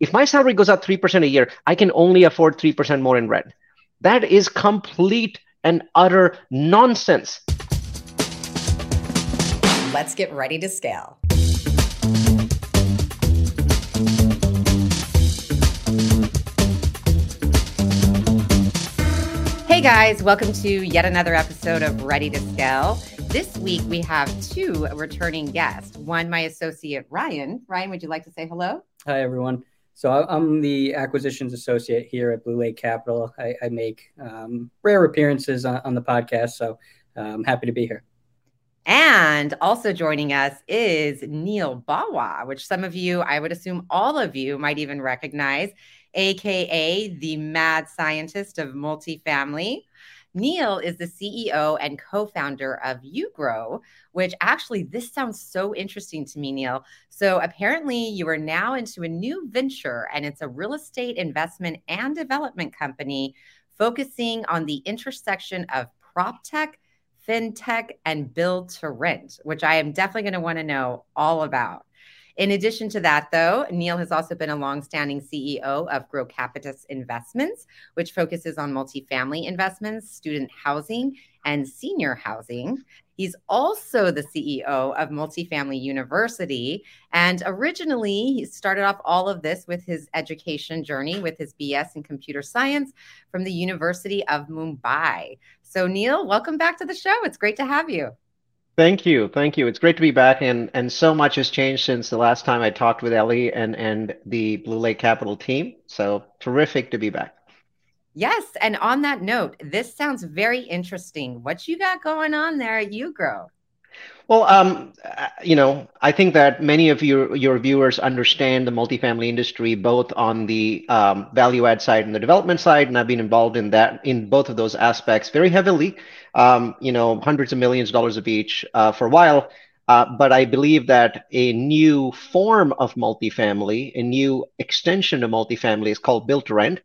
if my salary goes up 3% a year, I can only afford 3% more in rent. That is complete and utter nonsense. Let's get ready to scale. Hey guys, welcome to yet another episode of Ready to Scale. This week we have two returning guests. One, my associate Ryan. Ryan, would you like to say hello? Hi, everyone. So I'm the acquisitions associate here at Blue Lake Capital. I, I make um, rare appearances on, on, the podcast, so I'm happy to be here. And also joining us is Neil Bawa, which some of you, I would assume all of you, might even recognize, aka the mad scientist of multifamily. Neil is the CEO and co founder of UGrow, which actually, this sounds so interesting to me, Neil. So, apparently, you are now into a new venture, and it's a real estate investment and development company focusing on the intersection of prop tech, fintech, and build to rent, which I am definitely going to want to know all about. In addition to that, though, Neil has also been a longstanding CEO of Grocapitus Investments, which focuses on multifamily investments, student housing, and senior housing. He's also the CEO of Multifamily University. And originally, he started off all of this with his education journey with his BS in computer science from the University of Mumbai. So, Neil, welcome back to the show. It's great to have you. Thank you. Thank you. It's great to be back and and so much has changed since the last time I talked with Ellie and and the Blue Lake Capital team. So terrific to be back. Yes, and on that note, this sounds very interesting. What you got going on there at UGrow? Well, um, you know, I think that many of your your viewers understand the multifamily industry both on the um, value add side and the development side, and I've been involved in that in both of those aspects very heavily. Um, you know, hundreds of millions of dollars of each uh, for a while. Uh, but I believe that a new form of multifamily, a new extension of multifamily, is called built to rent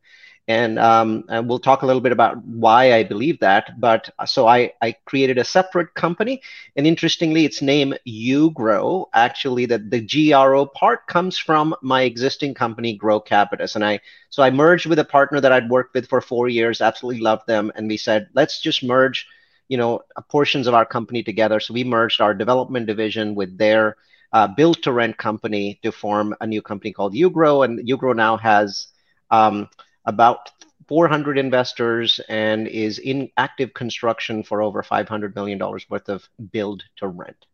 and, um, and we'll talk a little bit about why I believe that. But uh, so I, I created a separate company, and interestingly, its name UGrow. Actually, that the GRO part comes from my existing company, Grocapitus, and I so I merged with a partner that I'd worked with for four years. Absolutely loved them, and we said let's just merge, you know, portions of our company together. So we merged our development division with their uh, build to rent company to form a new company called UGrow, and UGrow now has um, about 400 investors and is in active construction for over $500 million worth of build to rent.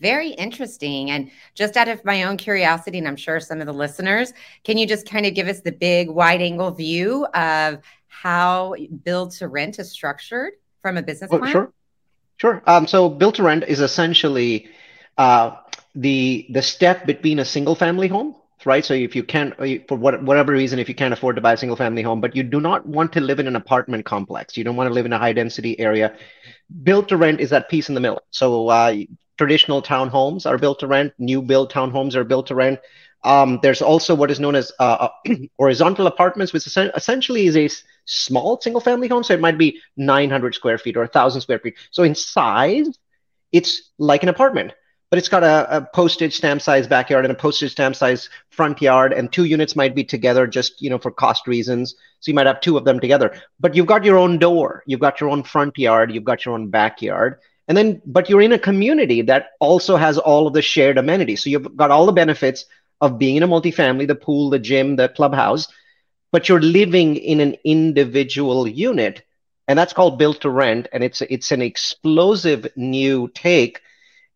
Very interesting. And just out of my own curiosity, and I'm sure some of the listeners, can you just kind of give us the big wide angle view of how build to rent is structured from a business plan? Sure. Sure. Um, so build to rent is essentially uh, the the step between a single family home right? So if you can't, for whatever reason, if you can't afford to buy a single family home, but you do not want to live in an apartment complex, you don't want to live in a high density area, built to rent is that piece in the middle. So uh, traditional townhomes are built to rent, new build townhomes are built to rent. Um, there's also what is known as uh, uh horizontal apartments, which essentially is a small single family home. So it might be 900 square feet or 1,000 square feet. So in size, it's like an apartment but it's got a, a, postage stamp size backyard and a postage stamp size front yard and two units might be together just you know for cost reasons. So you might have two of them together. But you've got your own door you've got your own front yard you've got your own backyard. And then but you're in a community that also has all of the shared amenities. So you've got all the benefits of being in a multifamily the pool the gym the clubhouse but you're living in an individual unit and that's called built to rent and it's it's an explosive new take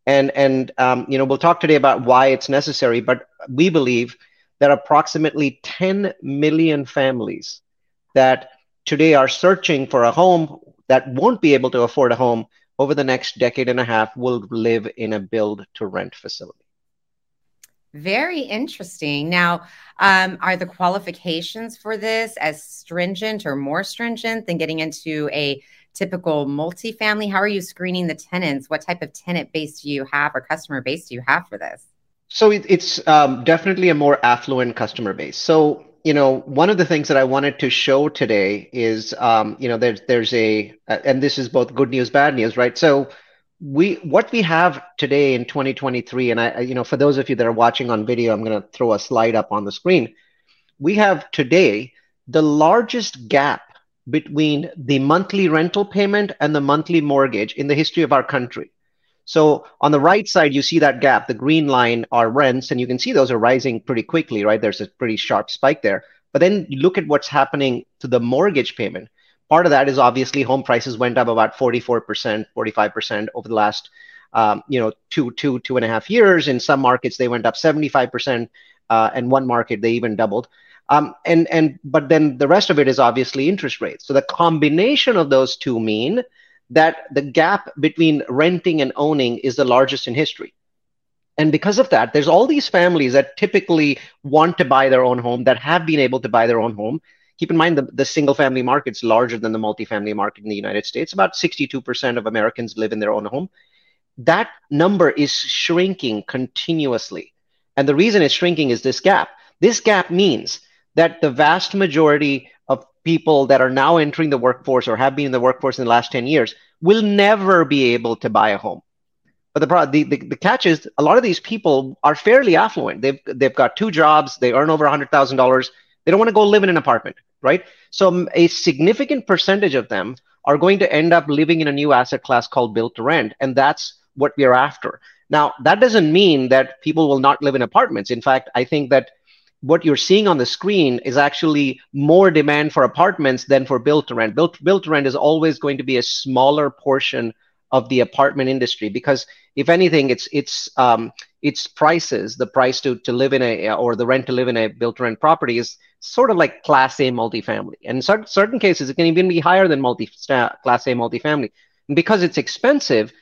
and and um, you know we'll talk today about why it's necessary but we believe that approximately 10 million families that today are searching for a home that won't be able to afford a home over the next decade and a half will live in a build to rent facility very interesting. Now, um, are the qualifications for this as stringent or more stringent than getting into a typical multifamily? How are you screening the tenants? What type of tenant base do you have or customer base do you have for this? So it, it's um, definitely a more affluent customer base. So you know, one of the things that I wanted to show today is, um, you know, there's there's a, and this is both good news, bad news, right? So we what we have today in 2023 and i you know for those of you that are watching on video i'm going to throw a slide up on the screen we have today the largest gap between the monthly rental payment and the monthly mortgage in the history of our country so on the right side you see that gap the green line are rents and you can see those are rising pretty quickly right there's a pretty sharp spike there but then you look at what's happening to the mortgage payment Part of that is obviously home prices went up about 44%, 45% over the last um, you know two, two, two and a half years. In some markets, they went up 75%, uh, and one market they even doubled. Um, and and but then the rest of it is obviously interest rates. So the combination of those two mean that the gap between renting and owning is the largest in history. And because of that, there's all these families that typically want to buy their own home that have been able to buy their own home keep in mind the, the single family market's larger than the multifamily market in the United States. About 62% of Americans live in their own home. That number is shrinking continuously. And the reason it's shrinking is this gap. This gap means that the vast majority of people that are now entering the workforce or have been in the workforce in the last 10 years will never be able to buy a home. But the, the, the, the catch is a lot of these people are fairly affluent. They've, they've got two jobs, they earn over $100,000. They don't want to go live in an apartment right? So a significant percentage of them are going to end up living in a new asset class called built to rent. And that's what we're after. Now, that doesn't mean that people will not live in apartments. In fact, I think that what you're seeing on the screen is actually more demand for apartments than for built to rent. Built, built to rent is always going to be a smaller portion of the apartment industry because if anything it's it's um, its prices. The price to to live in a or the rent to live in a built to rent property is sort of like class a multifamily. And in certain, certain cases it can even be higher than multi class a multifamily. And because it's expensive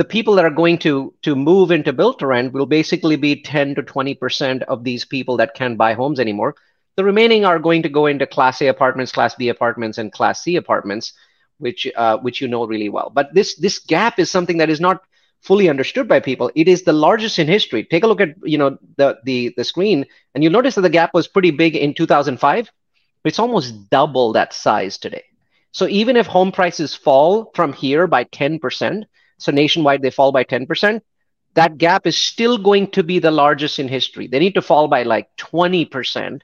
the people that are going to to move into built to rent will basically be 10 to 20 percent of these people that can't buy homes anymore the remaining are going to go into class a apartments class b apartments and class c apartments which uh, which you know really well. But this this gap is something that is not fully understood by people. It is the largest in history. Take a look at you know the the the screen, and you'll notice that the gap was pretty big in 2005. It's almost double that size today. So even if home prices fall from here by 10%, so nationwide they fall by 10%, that gap is still going to be the largest in history. They need to fall by like 20%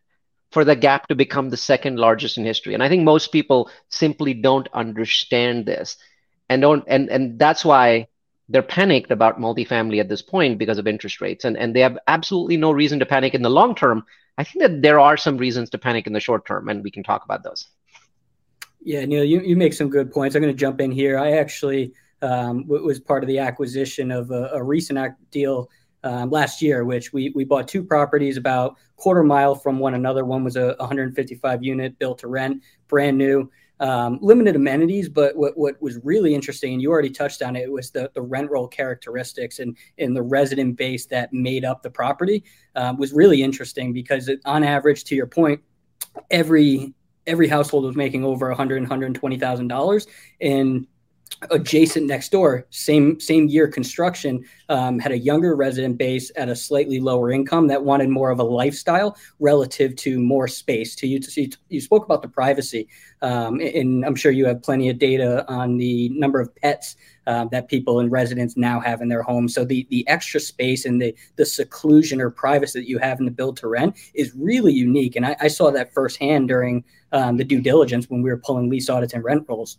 for the gap to become the second largest in history. And I think most people simply don't understand this and don't and and that's why they're panicked about multifamily at this point because of interest rates and and they have absolutely no reason to panic in the long term. I think that there are some reasons to panic in the short term and we can talk about those. Yeah, Neil, you, you make some good points. I'm going to jump in here. I actually um, was part of the acquisition of a, a recent deal um, last year, which we, we bought two properties about quarter mile from one another. One was a 155 unit built to rent, brand new, um, limited amenities. But what, what was really interesting, and you already touched on it, was the, the rent roll characteristics and, and the resident base that made up the property um, was really interesting because it, on average, to your point, every every household was making over 100 and 120,000 dollars and adjacent next door, same same year construction, um, had a younger resident base at a slightly lower income that wanted more of a lifestyle relative to more space. To you, to, you spoke about the privacy, um, and I'm sure you have plenty of data on the number of pets uh, that people and residents now have in their homes. So the the extra space and the the seclusion or privacy that you have in the build to rent is really unique, and I, I saw that firsthand during um, the due diligence when we were pulling lease audits and rent rolls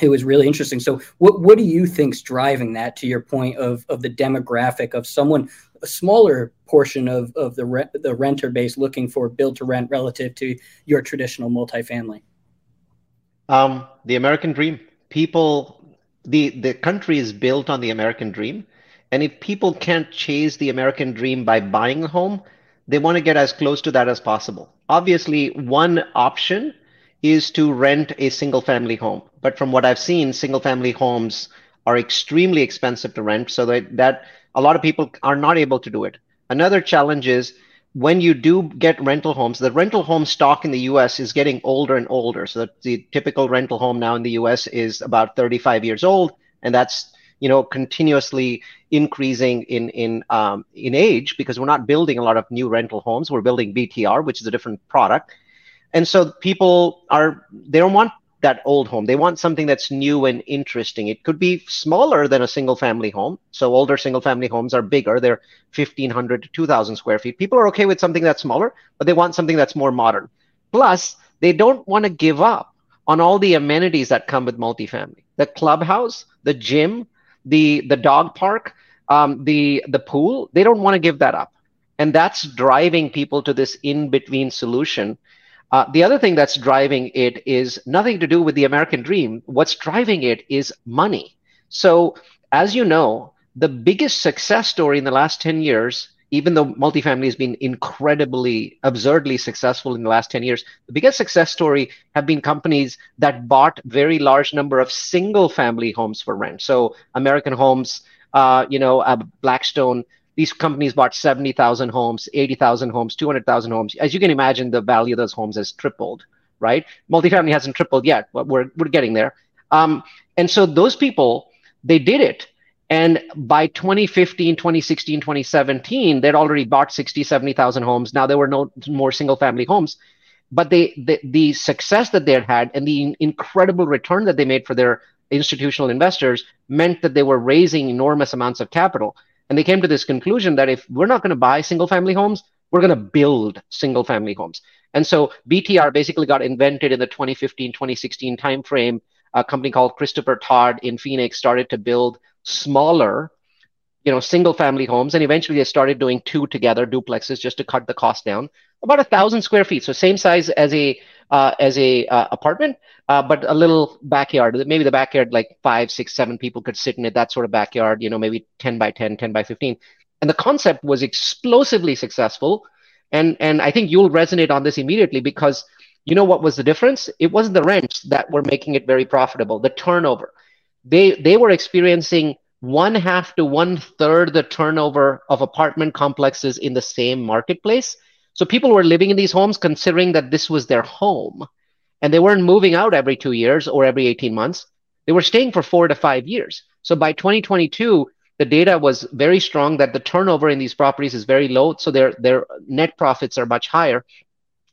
it was really interesting. So, what what do you think's driving that? To your point of of the demographic of someone, a smaller portion of of the re- the renter base looking for build to rent relative to your traditional multifamily. Um, the American dream. People, the the country is built on the American dream, and if people can't chase the American dream by buying a home, they want to get as close to that as possible. Obviously, one option is to rent a single family home. But from what I've seen, single family homes are extremely expensive to rent, so that, that a lot of people are not able to do it. Another challenge is when you do get rental homes, the rental home stock in the US is getting older and older. So the typical rental home now in the US is about 35 years old, and that's you know continuously increasing in in um, in age because we're not building a lot of new rental homes. We're building BTR, which is a different product, and so people are they don't want that old home. They want something that's new and interesting. It could be smaller than a single family home. So older single family homes are bigger. They're 1500 to 2000 square feet. People are okay with something that's smaller, but they want something that's more modern. Plus, they don't want to give up on all the amenities that come with multifamily. The clubhouse, the gym, the the dog park, um, the the pool, they don't want to give that up. And that's driving people to this in-between solution uh, the other thing that's driving it is nothing to do with the American dream. What's driving it is money. So, as you know, the biggest success story in the last 10 years, even though multifamily has been incredibly, absurdly successful in the last 10 years, the biggest success story have been companies that bought very large number of single family homes for rent. So, American Homes, uh, you know, uh, Blackstone, these companies bought 70,000 homes, 80,000 homes, 200,000 homes. As you can imagine, the value of those homes has tripled, right? Multifamily hasn't tripled yet, but we're, we're getting there. Um, and so those people, they did it. And by 2015, 2016, 2017, they'd already bought 60, 70,000 homes. Now there were no more single family homes. But they, the, the success that they had had and the incredible return that they made for their institutional investors meant that they were raising enormous amounts of capital. And they came to this conclusion that if we're not going to buy single family homes, we're going to build single family homes. And so BTR basically got invented in the 2015, 2016 timeframe. A company called Christopher Todd in Phoenix started to build smaller, you know, single family homes. And eventually they started doing two together duplexes just to cut the cost down. About a thousand square feet. So same size as a uh, as a uh, apartment, uh, but a little backyard. Maybe the backyard, like five, six, seven people could sit in it. That sort of backyard, you know, maybe 10 by 10, 10 by 15. And the concept was explosively successful. And, and I think you'll resonate on this immediately because you know what was the difference? It wasn't the rents that were making it very profitable, the turnover. They, they were experiencing one half to one third the turnover of apartment complexes in the same marketplace. So people were living in these homes considering that this was their home and they weren't moving out every two years or every 18 months. They were staying for four to five years. So by 2022, the data was very strong that the turnover in these properties is very low. So their, their net profits are much higher.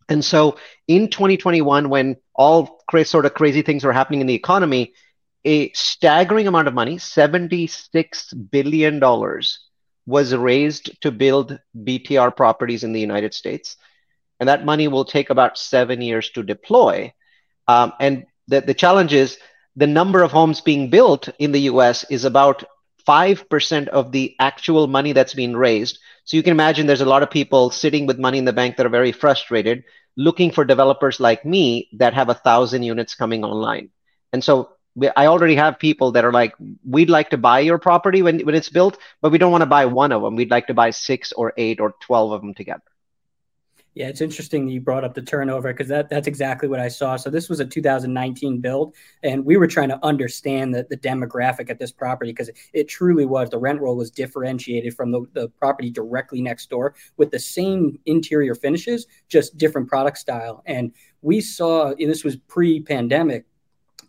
And so in 2021, when all cra- sort of crazy things were happening in the economy, a staggering amount of money, $76 billion, was raised to build BTR properties in the United States and that money will take about seven years to deploy. Um, and the, the challenge is the number of homes being built in the US is about 5% of the actual money that's being raised. So you can imagine there's a lot of people sitting with money in the bank that are very frustrated, looking for developers like me that have a thousand units coming online. And so I already have people that are like, we'd like to buy your property when, when it's built, but we don't want to buy one of them. We'd like to buy six or eight or 12 of them together. Yeah, it's interesting that you brought up the turnover because that, that's exactly what I saw. So this was a 2019 build, and we were trying to understand the, the demographic at this property because it, it, truly was. The rent roll was differentiated from the, the property directly next door with the same interior finishes, just different product style. And we saw, and this was pre-pandemic,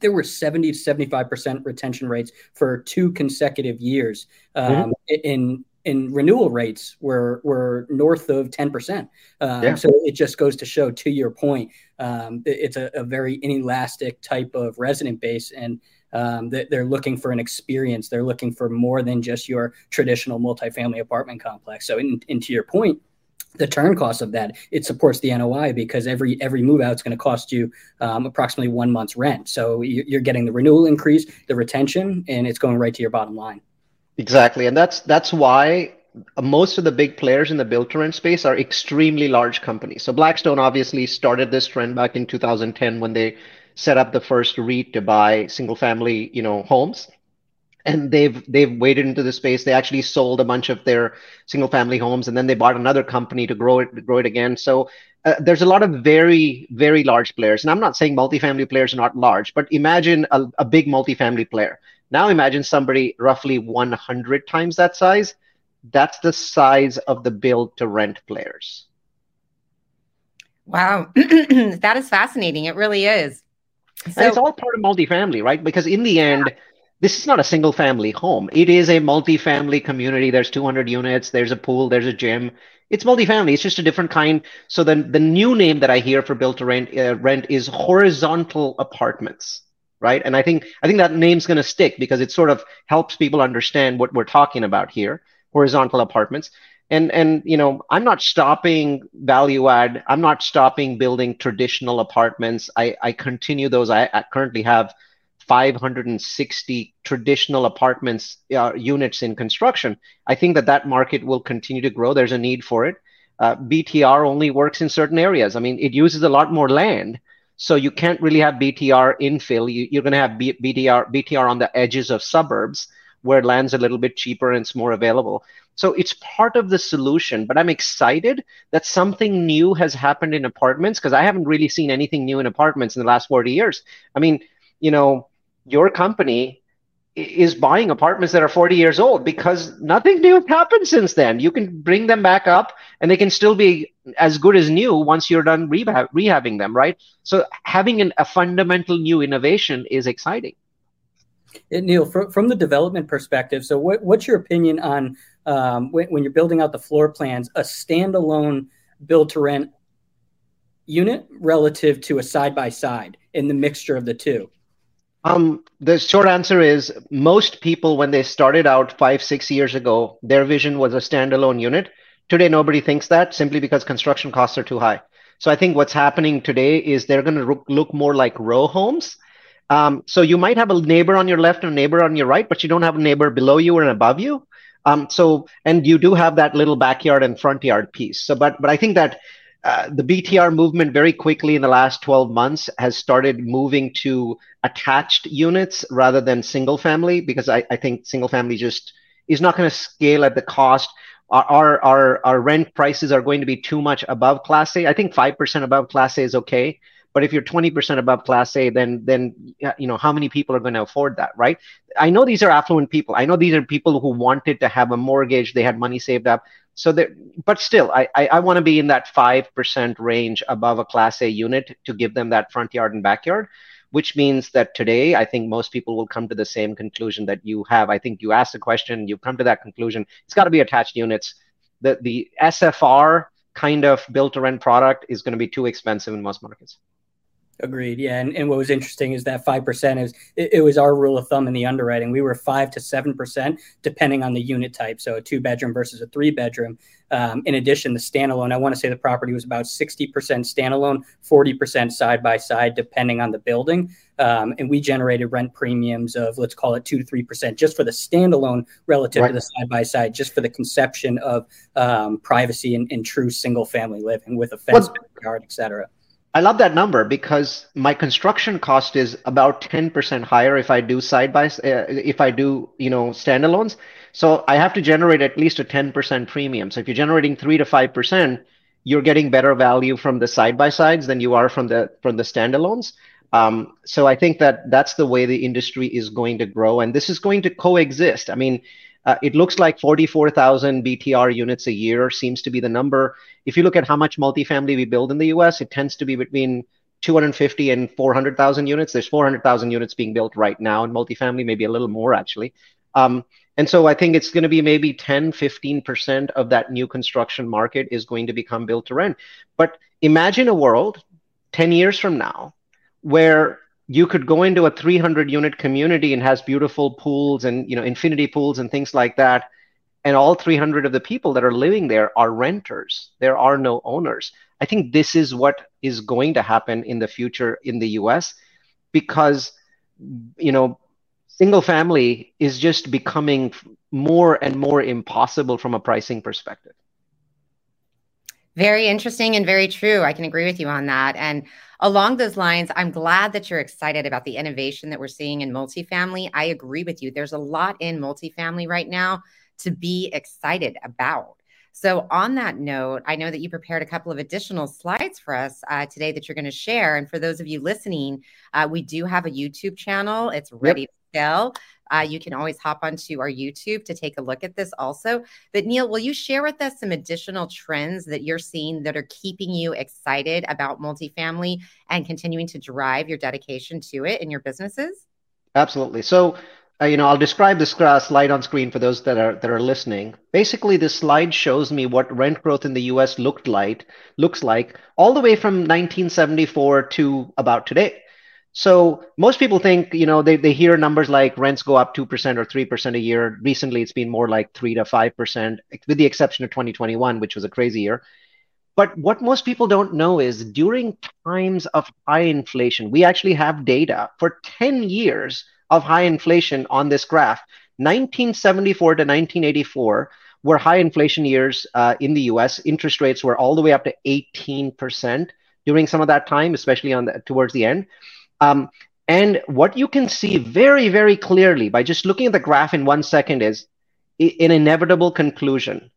there were 70 to 75% retention rates for two consecutive years um, mm-hmm. in and renewal rates were were north of 10%. Um, yeah. So it just goes to show, to your point, um, it's a, a, very inelastic type of resident base, and um, they're looking for an experience. They're looking for more than just your traditional multifamily apartment complex. So, in, in to your point, the turn cost of that it supports the NOI because every every move out is going to cost you um, approximately one month's rent. So you're getting the renewal increase, the retention, and it's going right to your bottom line. Exactly, and that's that's why most of the big players in the build to rent space are extremely large companies. So Blackstone obviously started this trend back in 2010 when they set up the first REIT to buy single family, you know, homes. And they've they've waded into the space. They actually sold a bunch of their single family homes, and then they bought another company to grow it grow it again. So uh, there's a lot of very very large players, and I'm not saying multifamily players are not large, but imagine a, a big multifamily player now imagine somebody roughly 100 times that size. That's the size of the build to rent players. Wow. that is fascinating. It really is. So, and it's all part of multifamily, right? Because in the end, this is not a single family home. It is a multi-family community. There's 200 units. There's a pool. There's a gym. It's multi-family. It's just a different kind. So the the new name that I hear for built to rent uh, rent is horizontal apartments, right? And I think I think that name's going to stick because it sort of helps people understand what we're talking about here. Horizontal apartments and and you know i'm not stopping value add i'm not stopping building traditional apartments i i continue those i, I currently have 560 traditional apartments uh, units in construction i think that that market will continue to grow. There's a need for it. Uh, btr only works in certain areas. I mean it uses a lot more land so you can't really have btr infill. You, are going to have B, btr btr on the edges of suburbs where land's a little bit cheaper and it's more available. So it's part of the solution, but I'm excited that something new has happened in apartments because I haven't really seen anything new in apartments in the last 40 years. I mean, you know, your company is buying apartments that are 40 years old because nothing new has happened since then. You can bring them back up and they can still be as good as new once you're done rehab- rehabbing them, right? So having an, a fundamental new innovation is exciting. Neil, from, from the development perspective, so what, what's your opinion on um, when, when, you're building out the floor plans, a standalone build to rent unit relative to a side by side in the mixture of the two? Um, the short answer is most people, when they started out five, six years ago, their vision was a standalone unit. Today, nobody thinks that simply because construction costs are too high. So I think what's happening today is they're going to look more like row homes. Um, so you might have a neighbor on your left and a neighbor on your right, but you don't have a neighbor below you or above you. Um, so, and you do have that little backyard and front yard piece. So, but but I think that uh, the BTR movement very quickly in the last 12 months has started moving to attached units rather than single family because I, I think single family just is not going to scale at the cost. Our, our, our rent prices are going to be too much above class A. I think 5% above class A is okay. But if you're 20% above class A, then then uh, you know how many people are going to afford that, right? I know these are affluent people. I know these are people who wanted to have a mortgage. They had money saved up. So that, but still, I I, I want to be in that five percent range above a class A unit to give them that front yard and backyard which means that today I think most people will come to the same conclusion that you have. I think you asked the question, you've come to that conclusion. It's got to be attached units. The the SFR kind of built to rent product is going to be too expensive in most markets. Agreed. Yeah, and, and what was interesting is that five percent is it, it, was our rule of thumb in the underwriting. We were five to seven percent depending on the unit type. So a two bedroom versus a three bedroom. Um, in addition, the standalone. I want to say the property was about sixty percent standalone, forty percent side by side, depending on the building. Um, and we generated rent premiums of let's call it two to three percent just for the standalone relative right. to the side by side, just for the conception of um, privacy and, and, true single family living with a fence, well, backyard, et cetera. I love that number because my construction cost is about 10% higher if I do side by uh, if I do, you know, standalones. So I have to generate at least a 10% premium. So if you're generating 3 to 5%, you're getting better value from the side by sides than you are from the from the standalones. Um, so I think that that's the way the industry is going to grow and this is going to coexist. I mean, uh, it looks like 44,000 BTR units a year seems to be the number. If you look at how much multifamily we build in the US, it tends to be between 250 and 400,000 units. There's 400,000 units being built right now in multifamily, maybe a little more actually. Um, and so I think it's going to be maybe 10, 15% of that new construction market is going to become built to rent. But imagine a world 10 years from now where you could go into a 300 unit community and has beautiful pools and you know infinity pools and things like that. And all 300 of the people that are living there are renters. There are no owners. I think this is what is going to happen in the future in the us because you know single family is just becoming more and more impossible from a pricing perspective very interesting and very true. I can agree with you on that. And along those lines, I'm glad that you're excited about the innovation that we're seeing in multifamily. I agree with you. There's a lot in multifamily right now to be excited about. So, on that note, I know that you prepared a couple of additional slides for us uh, today that you're going to share. And for those of you listening, uh, we do have a YouTube channel. It's ready yep. to sell. Uh, you can always hop onto our YouTube to take a look at this also. But Neil, will you share with us some additional trends that you're seeing that are keeping you excited about multifamily and continuing to drive your dedication to it in your businesses? Absolutely. So uh, you know, I'll describe this slide on screen for those that are that are listening. Basically, this slide shows me what rent growth in the U.S. looked like, looks like, all the way from 1974 to about today. So most people think, you know, they, they hear numbers like rents go up 2% or 3% a year. Recently, it's been more like 3 to 5%, with the exception of 2021, which was a crazy year. But what most people don't know is during times of high inflation, we actually have data for 10 years of high inflation on this graph. 1974 to 1984 were high inflation years uh, in the US. Interest rates were all the way up to 18% during some of that time, especially on the, towards the end. Um, and what you can see very, very clearly by just looking at the graph in one second is an inevitable conclusion.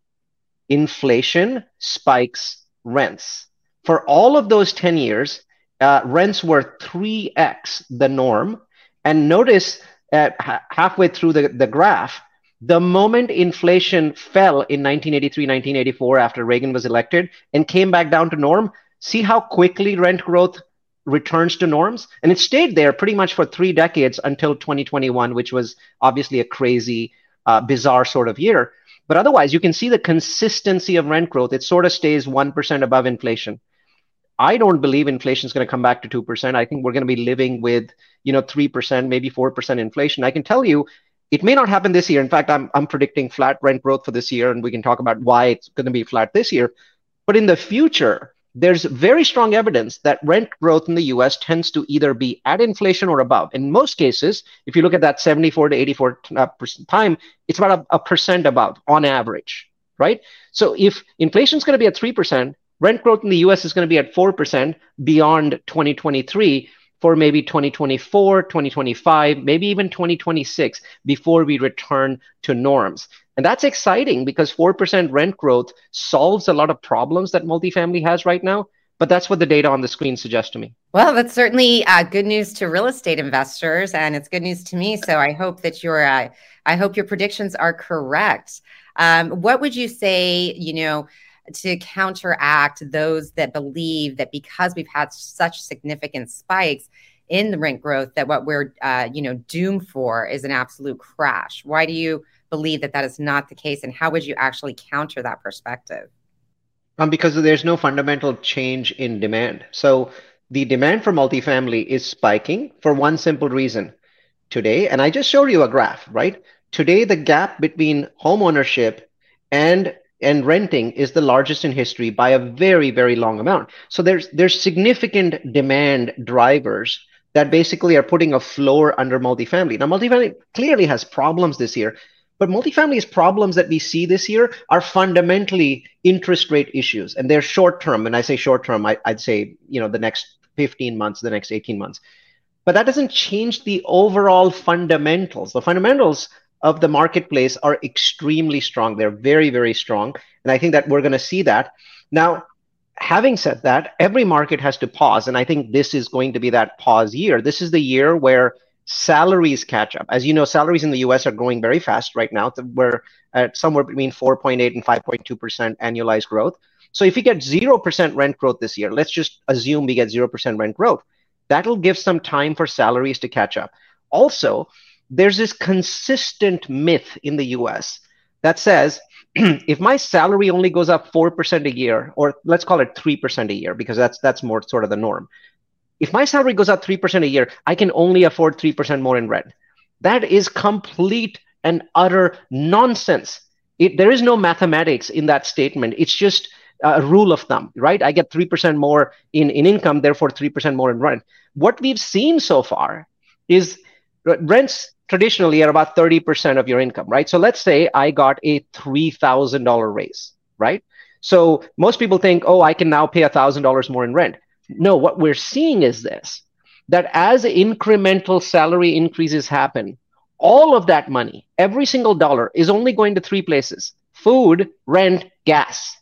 Inflation spikes rents. For all of those 10 years, uh, rents were 3x the norm. And notice uh, halfway through the, the graph, the moment inflation fell in 1983, 1984, after Reagan was elected and came back down to norm, see how quickly rent growth returns to norms. And it stayed there pretty much for three decades until 2021, which was obviously a crazy, uh, bizarre sort of year. But otherwise, you can see the consistency of rent growth. It sort of stays 1% above inflation. I don't believe inflation is going to come back to 2%. I think we're going to be living with, you know, 3%, maybe 4% inflation. I can tell you it may not happen this year. In fact, I'm, I'm predicting flat rent growth for this year, and we can talk about why it's going to be flat this year. But in the future, there's very strong evidence that rent growth in the US tends to either be at inflation or above. In most cases, if you look at that 74 to 84 uh, percent time, it's about a, a percent above on average, right? So if inflation is going to be at 3%, rent growth in the US is going to be at 4% beyond 2023 for maybe 2024, 2025, maybe even 2026 before we return to norms. And that's exciting because 4% rent growth solves a lot of problems that multifamily has right now. But that's what the data on the screen suggests to me. Well, that's certainly uh, good news to real estate investors, and it's good news to me. So I hope that your uh, I hope your predictions are correct. Um, what would you say? You know, to counteract those that believe that because we've had such significant spikes in the rent growth, that what we're uh, you know doomed for is an absolute crash. Why do you? Believe that that is not the case? And how would you actually counter that perspective? Um, because there's no fundamental change in demand. So the demand for multifamily is spiking for one simple reason. Today, and I just showed you a graph, right? Today, the gap between home ownership and and renting is the largest in history by a very very long amount. So there's there's significant demand drivers that basically are putting a floor under multifamily. Now, multifamily clearly has problems this year. But multifamily's problems that we see this year are fundamentally interest rate issues, and they're short term. And I say short term, I, would say you know the next 15 months, the next 18 months. But that doesn't change the overall fundamentals. The fundamentals of the marketplace are extremely strong. They're very, very strong, and I think that we're going to see that now. Having said that, every market has to pause, and I think this is going to be that pause year. This is the year where salaries catch up. As you know, salaries in the US are growing very fast right now. We're at somewhere between 4.8 and 5.2% annualized growth. So if we get 0% rent growth this year, let's just assume we get 0% rent growth. That'll give some time for salaries to catch up. Also, there's this consistent myth in the US that says if my salary only goes up 4% a year, or let's call it 3% a year, because that's that's more sort of the norm if my salary goes up 3% a year, I can only afford 3% more in rent. That is complete and utter nonsense. It, there is no mathematics in that statement. It's just a rule of thumb, right? I get 3% more in, in income, therefore 3% more in rent. What we've seen so far is rents traditionally are about 30% of your income, right? So let's say I got a $3,000 raise, right? So most people think, oh, I can now pay $1,000 more in rent. No, what we're seeing is this that as incremental salary increases happen, all of that money, every single dollar, is only going to three places food, rent, gas.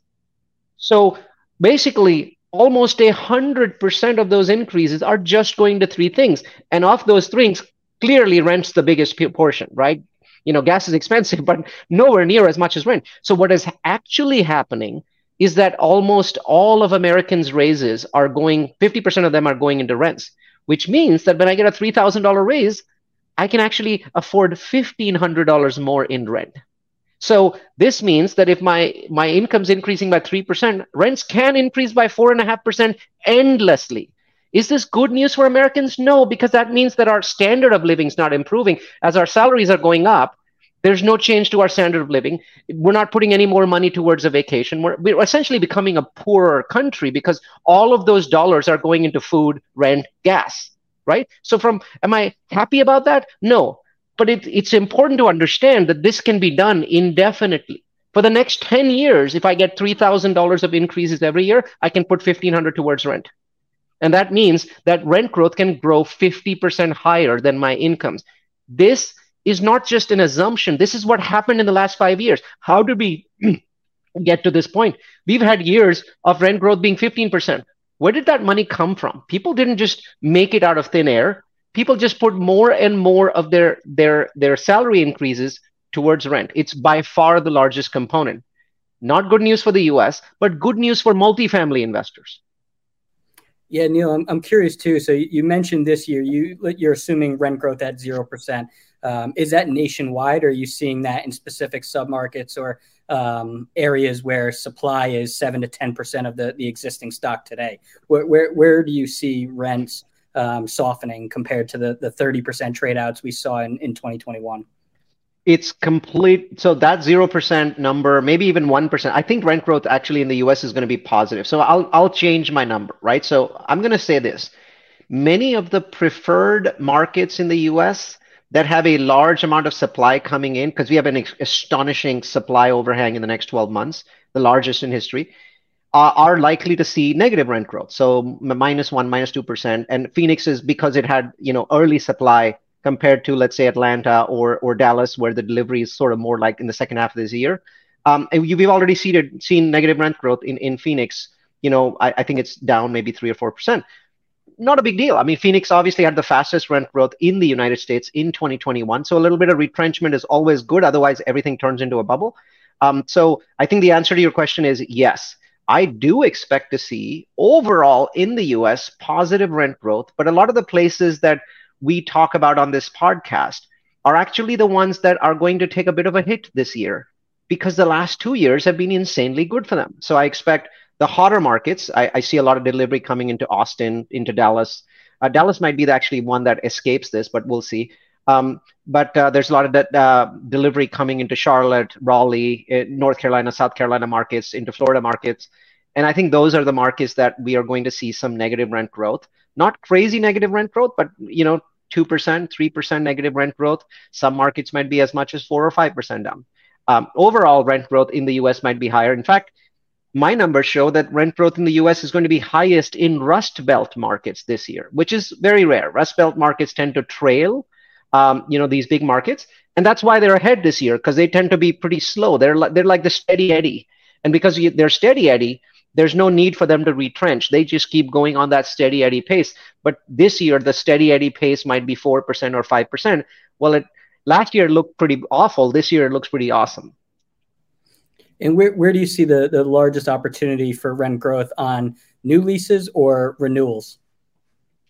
So basically, almost a hundred percent of those increases are just going to three things. And of those things, clearly rent's the biggest portion, right? You know, gas is expensive, but nowhere near as much as rent. So what is actually happening is that almost all of Americans' raises are going, 50% of them are going into rents, which means that when I get a $3,000 raise, I can actually afford $1,500 more in rent. So this means that if my, my income's increasing by 3%, rents can increase by 4.5% endlessly. Is this good news for Americans? No, because that means that our standard of living is not improving. As our salaries are going up, there's no change to our standard of living. We're not putting any more money towards a vacation. We're, we're essentially becoming a poorer country because all of those dollars are going into food, rent, gas, right? So, from am I happy about that? No. But it, it's important to understand that this can be done indefinitely. For the next 10 years, if I get $3,000 of increases every year, I can put 1500 towards rent. And that means that rent growth can grow 50% higher than my incomes. This is not just an assumption. This is what happened in the last five years. How did we get to this point? We've had years of rent growth being 15%. Where did that money come from? People didn't just make it out of thin air. People just put more and more of their their their salary increases towards rent. It's by far the largest component. Not good news for the US, but good news for multifamily investors. Yeah, Neil, I'm, I'm curious too. So you mentioned this year you you're assuming rent growth at zero percent. Um, is that nationwide, or are you seeing that in specific submarkets or um, areas where supply is seven to ten percent of the, the existing stock today? Where, where where do you see rents um, softening compared to the the thirty percent trade outs we saw in, in 2021? It's complete. So that zero percent number, maybe even one percent. I think rent growth actually in the U.S. is going to be positive. So I'll I'll change my number, right? So I'm going to say this: many of the preferred markets in the U.S that have a large amount of supply coming in because we have an astonishing supply overhang in the next 12 months, the largest in history, uh, are likely to see negative rent growth. So minus one, minus two percent. And Phoenix is because it had you know early supply compared to let's say Atlanta or or Dallas, where the delivery is sort of more like in the second half of this year. Um, and we've already seen, seen negative rent growth in, in Phoenix. You know, I, I think it's down maybe three or four percent not a big deal. I mean, Phoenix obviously had the fastest rent growth in the United States in 2021. So a little bit of retrenchment is always good. Otherwise, everything turns into a bubble. Um, so I think the answer to your question is yes. I do expect to see overall in the US positive rent growth, but a lot of the places that we talk about on this podcast are actually the ones that are going to take a bit of a hit this year because the last two years have been insanely good for them. So I expect the hotter markets, I, I, see a lot of delivery coming into Austin, into Dallas. Uh, Dallas might be the actually one that escapes this, but we'll see. Um, but uh, there's a lot of that uh, delivery coming into Charlotte, Raleigh, uh, North Carolina, South Carolina markets, into Florida markets. And I think those are the markets that we are going to see some negative rent growth. Not crazy negative rent growth, but you know, 2%, 3% negative rent growth. Some markets might be as much as 4 or 5% down. Um, overall, rent growth in the US might be higher. In fact, my numbers show that rent growth in the US is going to be highest in Rust Belt markets this year, which is very rare. Rust Belt markets tend to trail, um, you know, these big markets, and that's why they're ahead this year because they tend to be pretty slow. They're like they're like the steady eddy, and because they're steady eddy, there's no need for them to retrench. They just keep going on that steady eddy pace. But this year, the steady eddy pace might be four percent or five percent. Well, it last year looked pretty awful. This year it looks pretty awesome. And where, where do you see the, the largest opportunity for rent growth on new leases or renewals?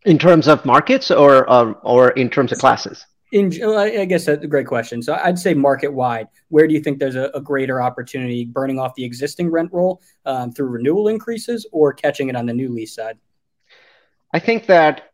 In terms of markets or uh, or in terms of classes? In, I guess that's a great question. So I'd say market wide. Where do you think there's a, a greater opportunity burning off the existing rent roll um, through renewal increases or catching it on the new lease side? I think that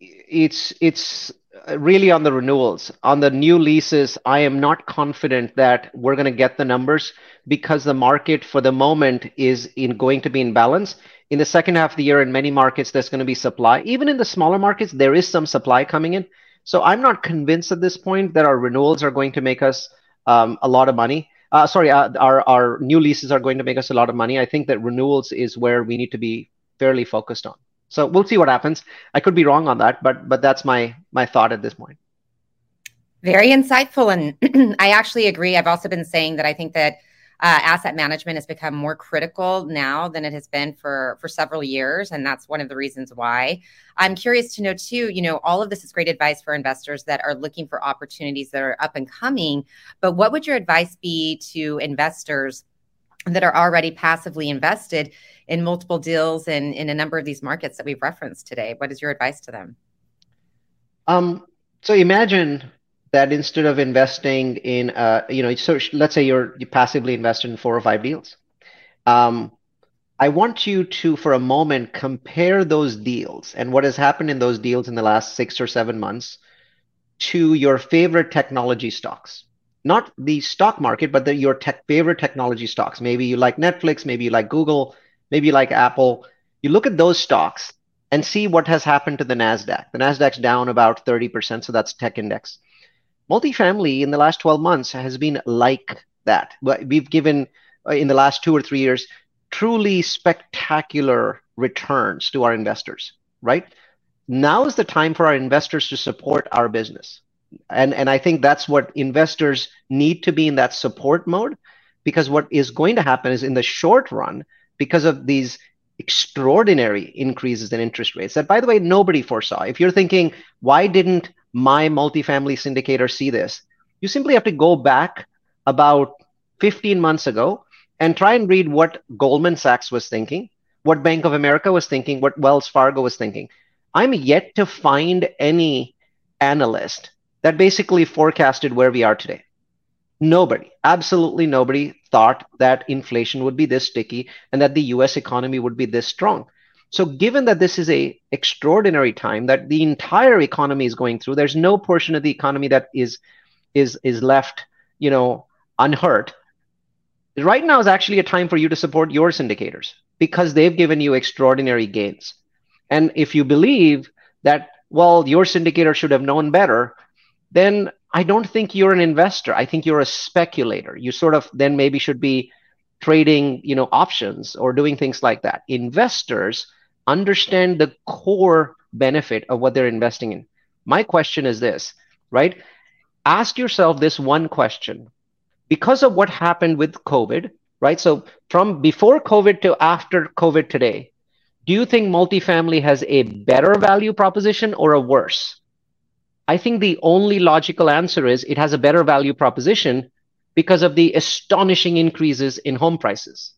it's it's really on the renewals. On the new leases, I am not confident that we're going to get the numbers because the market for the moment is in going to be in balance. In the second half of the year, in many markets, there's going to be supply. Even in the smaller markets, there is some supply coming in. So I'm not convinced at this point that our renewals are going to make us um, a lot of money. Uh, sorry, uh, our our new leases are going to make us a lot of money. I think that renewals is where we need to be fairly focused on. So we'll see what happens. I could be wrong on that, but but that's my my thought at this point. Very insightful, and I actually agree. I've also been saying that I think that uh, asset management has become more critical now than it has been for for several years, and that's one of the reasons why. I'm curious to know too. You know, all of this is great advice for investors that are looking for opportunities that are up and coming. But what would your advice be to investors? That are already passively invested in multiple deals and in a number of these markets that we've referenced today. What is your advice to them? Um, So imagine that instead of investing in, uh, you know, so let's say you're you passively invested in four or five deals. Um, I want you to, for a moment, compare those deals and what has happened in those deals in the last six or seven months to your favorite technology stocks. Not the stock market, but the, your tech, favorite technology stocks. Maybe you like Netflix, maybe you like Google, maybe you like Apple. You look at those stocks and see what has happened to the NASDAQ. The NASDAQ's down about 30%, so that's tech index. Multifamily in the last 12 months has been like that. We've given, uh, in the last two or three years, truly spectacular returns to our investors, right? Now is the time for our investors to support our business. And, and I think that's what investors need to be in that support mode because what is going to happen is in the short run, because of these extraordinary increases in interest rates that, by the way, nobody foresaw. If you're thinking, why didn't my multifamily syndicator see this? You simply have to go back about 15 months ago and try and read what Goldman Sachs was thinking, what Bank of America was thinking, what Wells Fargo was thinking. I'm yet to find any analyst that basically forecasted where we are today. Nobody, absolutely nobody thought that inflation would be this sticky and that the US economy would be this strong. So given that this is a extraordinary time that the entire economy is going through, there's no portion of the economy that is is is left, you know, unhurt right now is actually a time for you to support your syndicators because they've given you extraordinary gains. And if you believe that, well, your syndicator should have known better, then I don't think you're an investor. I think you're a speculator. You sort of then maybe should be trading, you know, options or doing things like that. Investors understand the core benefit of what they're investing in. My question is this, right? Ask yourself this one question because of what happened with COVID, right? So from before COVID to after COVID today, do you think multifamily has a better value proposition or a worse? I think the only logical answer is it has a better value proposition because of the astonishing increases in home prices.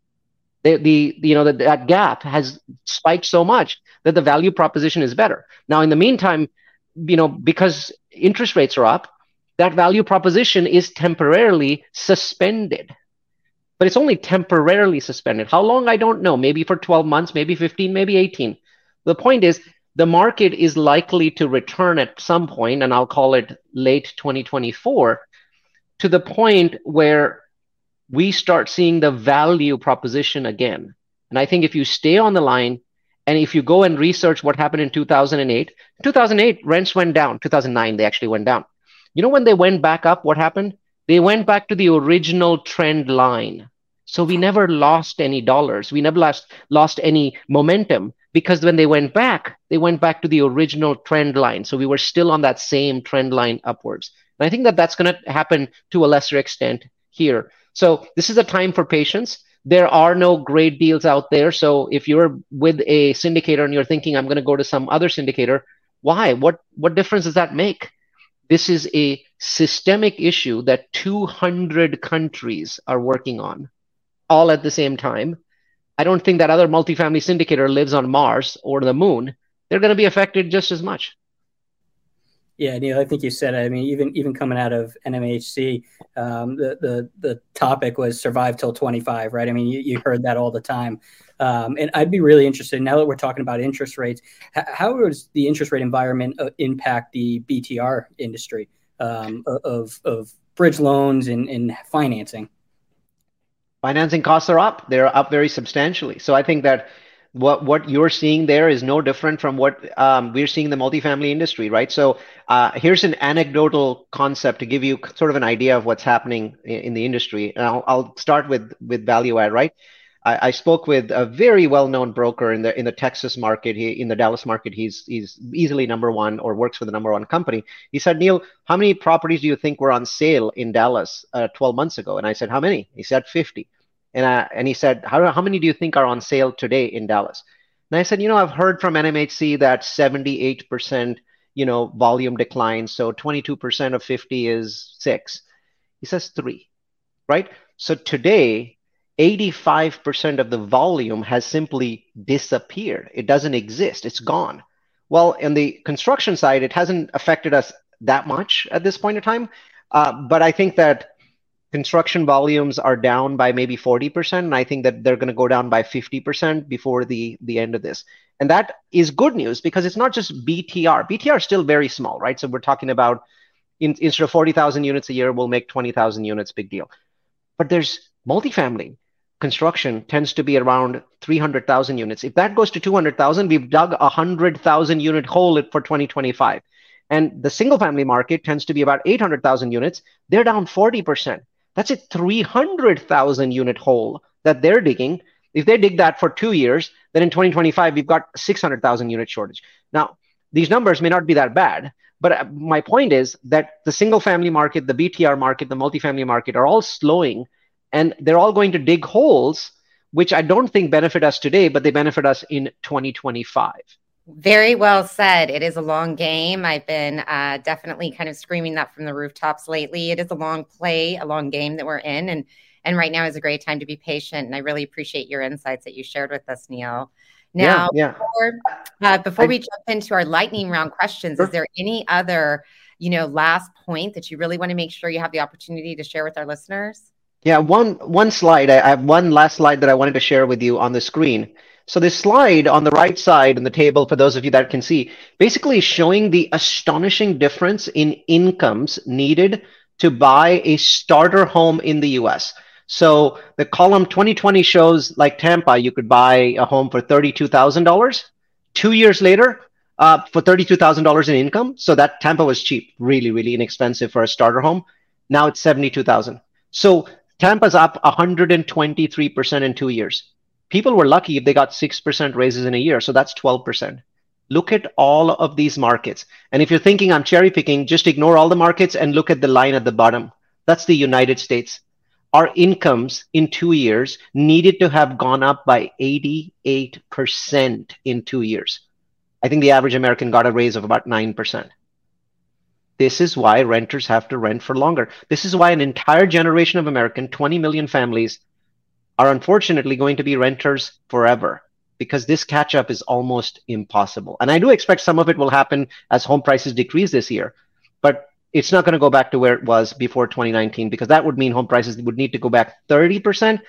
The, the you know the, that gap has spiked so much that the value proposition is better. Now, in the meantime, you know because interest rates are up, that value proposition is temporarily suspended. But it's only temporarily suspended. How long? I don't know. Maybe for 12 months, maybe 15, maybe 18. The point is, the market is likely to return at some point, and I'll call it late 2024, to the point where we start seeing the value proposition again. And I think if you stay on the line and if you go and research what happened in 2008, 2008 rents went down. 2009 they actually went down. You know, when they went back up, what happened? They went back to the original trend line. So we never lost any dollars. We never lost, lost any momentum because when they went back, they went back to the original trend line. So we were still on that same trend line upwards. And I think that that's going to happen to a lesser extent here. So this is a time for patience. There are no great deals out there. So if you're with a syndicator and you're thinking, I'm going to go to some other syndicator, why? What what difference does that make? This is a systemic issue that 200 countries are working on all at the same time. I don't think that other multifamily syndicator lives on Mars or the moon. They're going to be affected just as much. Yeah, Neal, I think you said. I mean, even even coming out of NMHC, um, the the the topic was survive till twenty five, right? I mean, you, you heard that all the time. Um, and I'd be really interested now that we're talking about interest rates. H- how does the interest rate environment uh, impact the BTR industry um, of of bridge loans and, and financing? Financing costs are up. They're up very substantially. So I think that what what you're seeing there is no different from what um, we're seeing in the multifamily industry, right? So uh, here's an anecdotal concept to give you sort of an idea of what's happening in, in the industry. And I'll, I'll start with with value add, right? I, I spoke with a very well-known broker in the in the Texas market. He in the Dallas market, he's he's easily number one or works for the number one company. He said, Neal, how many properties do you think were on sale in Dallas uh, 12 months ago? And I said, how many? He said 50. And, uh, and he said, how, how many do you think are on sale today in Dallas? And I said, you know, I've heard from NMHC that 78%, you know, volume decline. So 22% of 50 is six. He says three, right? So today, 85% of the volume has simply disappeared. It doesn't exist. It's gone. Well, in the construction side, it hasn't affected us that much at this point in time. Uh, but I think that construction volumes are down by maybe 40%, and I think that they're going to go down by 50% before the, the end of this. And that is good news because it's not just BTR. BTR is still very small, right? So we're talking about in, instead of 40,000 units a year, we'll make 20,000 units, big deal. But there's multifamily construction tends to be around 300,000 units. If that goes to 200,000, we've dug a 100,000 unit hole for 2025. And the single family market tends to be about 800,000 units. They're down 40%. That's a 300,000 unit hole that they're digging. If they dig that for two years, then in 2025, we've got 600,000 unit shortage. Now, these numbers may not be that bad, but uh, my point is that the single family market, the BTR market, the multifamily market are all slowing and they're all going to dig holes, which I don't think benefit us today, but they benefit us in 2025. Very well said. It is a long game. I've been uh, definitely kind of screaming that from the rooftops lately. It is a long play, a long game that we're in, and and right now is a great time to be patient. And I really appreciate your insights that you shared with us, Neal. Now, yeah, yeah. before, uh, before I, we jump into our lightning round questions, sure. is there any other, you know, last point that you really want to make sure you have the opportunity to share with our listeners? Yeah, one one slide. I have one last slide that I wanted to share with you on the screen. So this slide on the right side in the table, for those of you that can see, basically showing the astonishing difference in incomes needed to buy a starter home in the US. So the column 2020 shows like Tampa, you could buy a home for $32,000. Two years later, uh, for $32,000 in income. So that Tampa was cheap, really, really inexpensive for a starter home. Now it's 72,000. So Tampa's up 123% in two years people were lucky if they got 6% raises in a year. So that's 12%. Look at all of these markets. And if you're thinking I'm cherry picking, just ignore all the markets and look at the line at the bottom. That's the United States. Our incomes in two years needed to have gone up by 88% in two years. I think the average American got a raise of about 9%. This is why renters have to rent for longer. This is why an entire generation of American, 20 million families, are unfortunately going to be renters forever because this catch up is almost impossible. And I do expect some of it will happen as home prices decrease this year, but it's not going to go back to where it was before 2019 because that would mean home prices would need to go back 30%.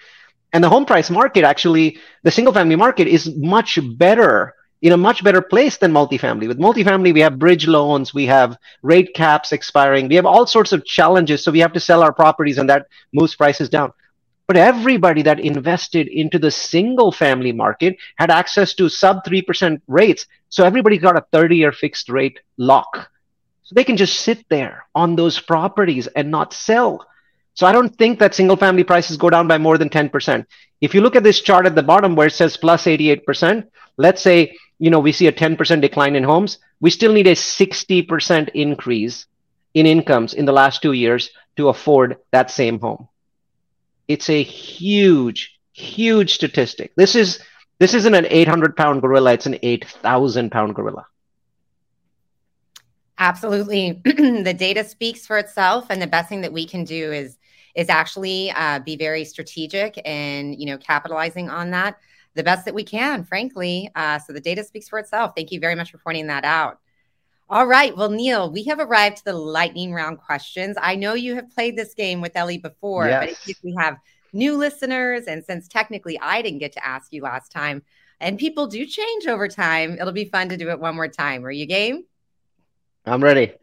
And the home price market, actually, the single family market is much better in a much better place than multifamily. With multifamily, we have bridge loans, we have rate caps expiring, we have all sorts of challenges. So we have to sell our properties, and that moves prices down. But everybody that invested into the single family market had access to sub 3% rates. So everybody got a 30 year fixed rate lock. So they can just sit there on those properties and not sell. So I don't think that single family prices go down by more than 10%. If you look at this chart at the bottom where it says plus 88%, let's say, you know, we see a 10% decline in homes, we still need a 60% increase in incomes in the last two years to afford that same home. It's a huge, huge statistic. This is this isn't an 800 pound gorilla, it's an 8,000 pound gorilla. Absolutely. the data speaks for itself. And the best thing that we can do is is actually uh, be very strategic and you know capitalizing on that the best that we can frankly uh, so the data speaks for itself thank you very much for pointing that out all right well neal we have arrived to the lightning round questions i know you have played this game with ellie before yes. but in case we have new listeners and since technically i didn't get to ask you last time and people do change over time it'll be fun to do it one more time are you game I'm ready.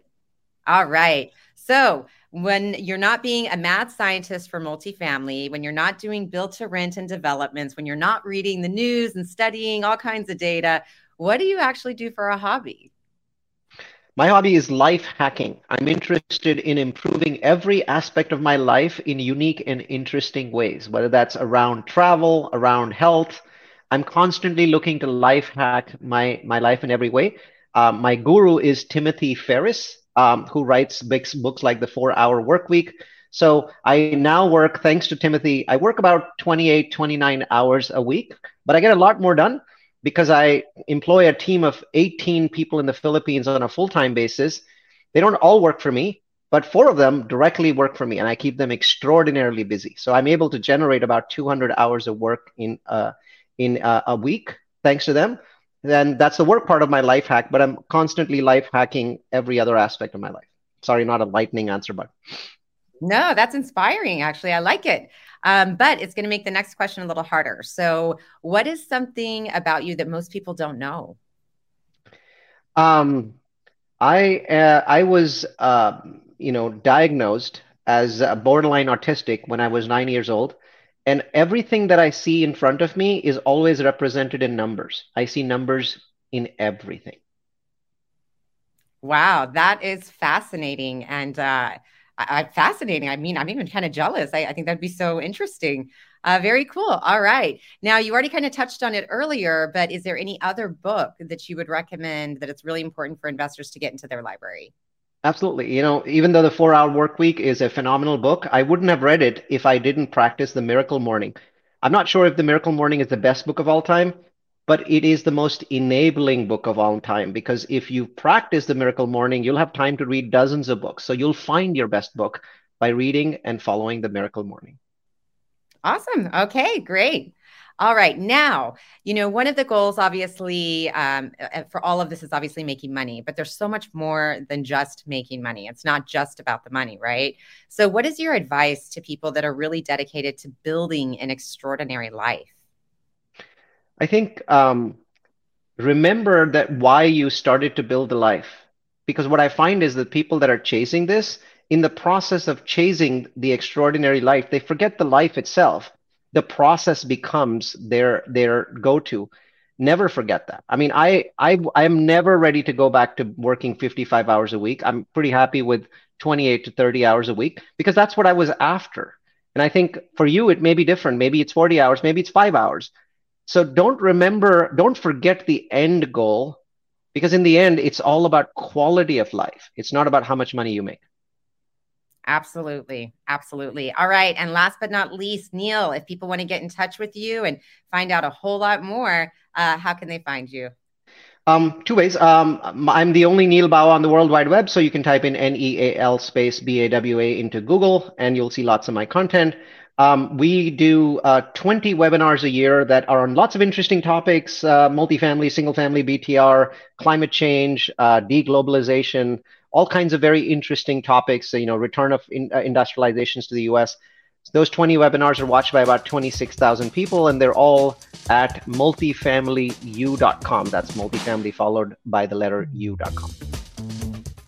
All right. So, when you're not being a mad scientist for multifamily, when you're not doing build to rent and developments, when you're not reading the news and studying all kinds of data, what do you actually do for a hobby? My hobby is life hacking. I'm interested in improving every aspect of my life in unique and interesting ways, whether that's around travel, around health. I'm constantly looking to life hack my, my life in every way. Um, my guru is Timothy Ferriss, um, who writes books, books like The Four Hour Work Week. So I now work, thanks to Timothy, I work about 28, 29 hours a week, but I get a lot more done because I employ a team of 18 people in the Philippines on a full time basis. They don't all work for me, but four of them directly work for me, and I keep them extraordinarily busy. So I'm able to generate about 200 hours of work in uh, in uh, a week thanks to them then that's the work part of my life hack but i'm constantly life hacking every other aspect of my life Sorry, not a lightning answer, but no, that's inspiring. Actually, I like it. Um, but it's going to make the next question a little harder. So, what is something about you that most people don't know? Um, I uh, I was uh, you know diagnosed as borderline autistic when I was nine years old, and everything that I see in front of me is always represented in numbers. I see numbers in everything. Wow, that is fascinating and uh, I, fascinating. I mean, I'm even kind of jealous. I, I think that'd be so interesting. Uh, very cool. All right. Now, you already kind of touched on it earlier, but is there any other book that you would recommend that it's really important for investors to get into their library? Absolutely. You know, even though the four hour work week is a phenomenal book, I wouldn't have read it if I didn't practice the miracle morning. I'm not sure if the miracle morning is the best book of all time, but it is the most enabling book of all time because if you practice the miracle morning, you'll have time to read dozens of books. So you'll find your best book by reading and following the miracle morning. Awesome. Okay, great. All right. Now, you know, one of the goals, obviously, um, for all of this is obviously making money, but there's so much more than just making money. It's not just about the money, right? So, what is your advice to people that are really dedicated to building an extraordinary life? I think um, remember that why you started to build the life. Because what I find is that people that are chasing this, in the process of chasing the extraordinary life, they forget the life itself the process becomes their their go-to. Never forget that. I mean i i i'm never ready to go back to working 55 hours a week. I'm pretty happy with 28 to 30 hours a week because that's what i was after. And i think for you it may be different. Maybe it's 40 hours maybe it's 5 hours. So don't remember don't forget the end goal because in the end it's all about quality of life. It's not about how much money you make Absolutely. Absolutely. All right. And last but not least, Neal, if people want to get in touch with you and find out a whole lot more, uh, how can they find you? Um, two ways. Um, I'm the only Neal Bawa on the World Wide Web, so you can type in N E A L space B A W A into Google, and you'll see lots of my content. Um, we do uh, 20 webinars a year that are on lots of interesting topics: uh, multifamily, single-family BTR, climate change, uh, deglobalization all kinds of very interesting topics, you know, return of in, uh, industrializations to the US. Those 20 webinars are watched by about 26,000 people, and they're all at multifamilyu.com. That's multifamily followed by the letter u.com.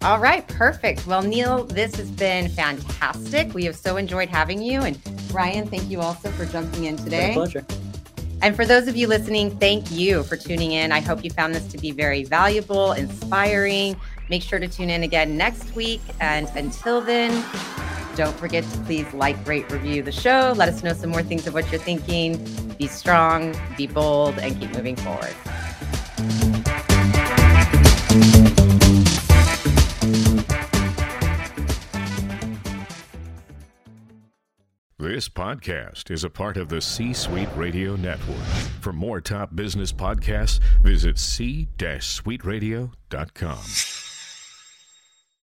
All right, perfect. Well, Neal, this has been fantastic. We have so enjoyed having you. And Ryan, thank you also for jumping in today. pleasure. And for those of you listening, thank you for tuning in. I hope you found this to be very valuable, inspiring. Make sure to tune in again next week. And until then, don't forget to please like, rate, review the show. Let us know some more things of what you're thinking. Be strong, be bold, and keep moving forward. This podcast is a part of the C Suite Radio Network. For more top business podcasts, visit c-suiteradio.com.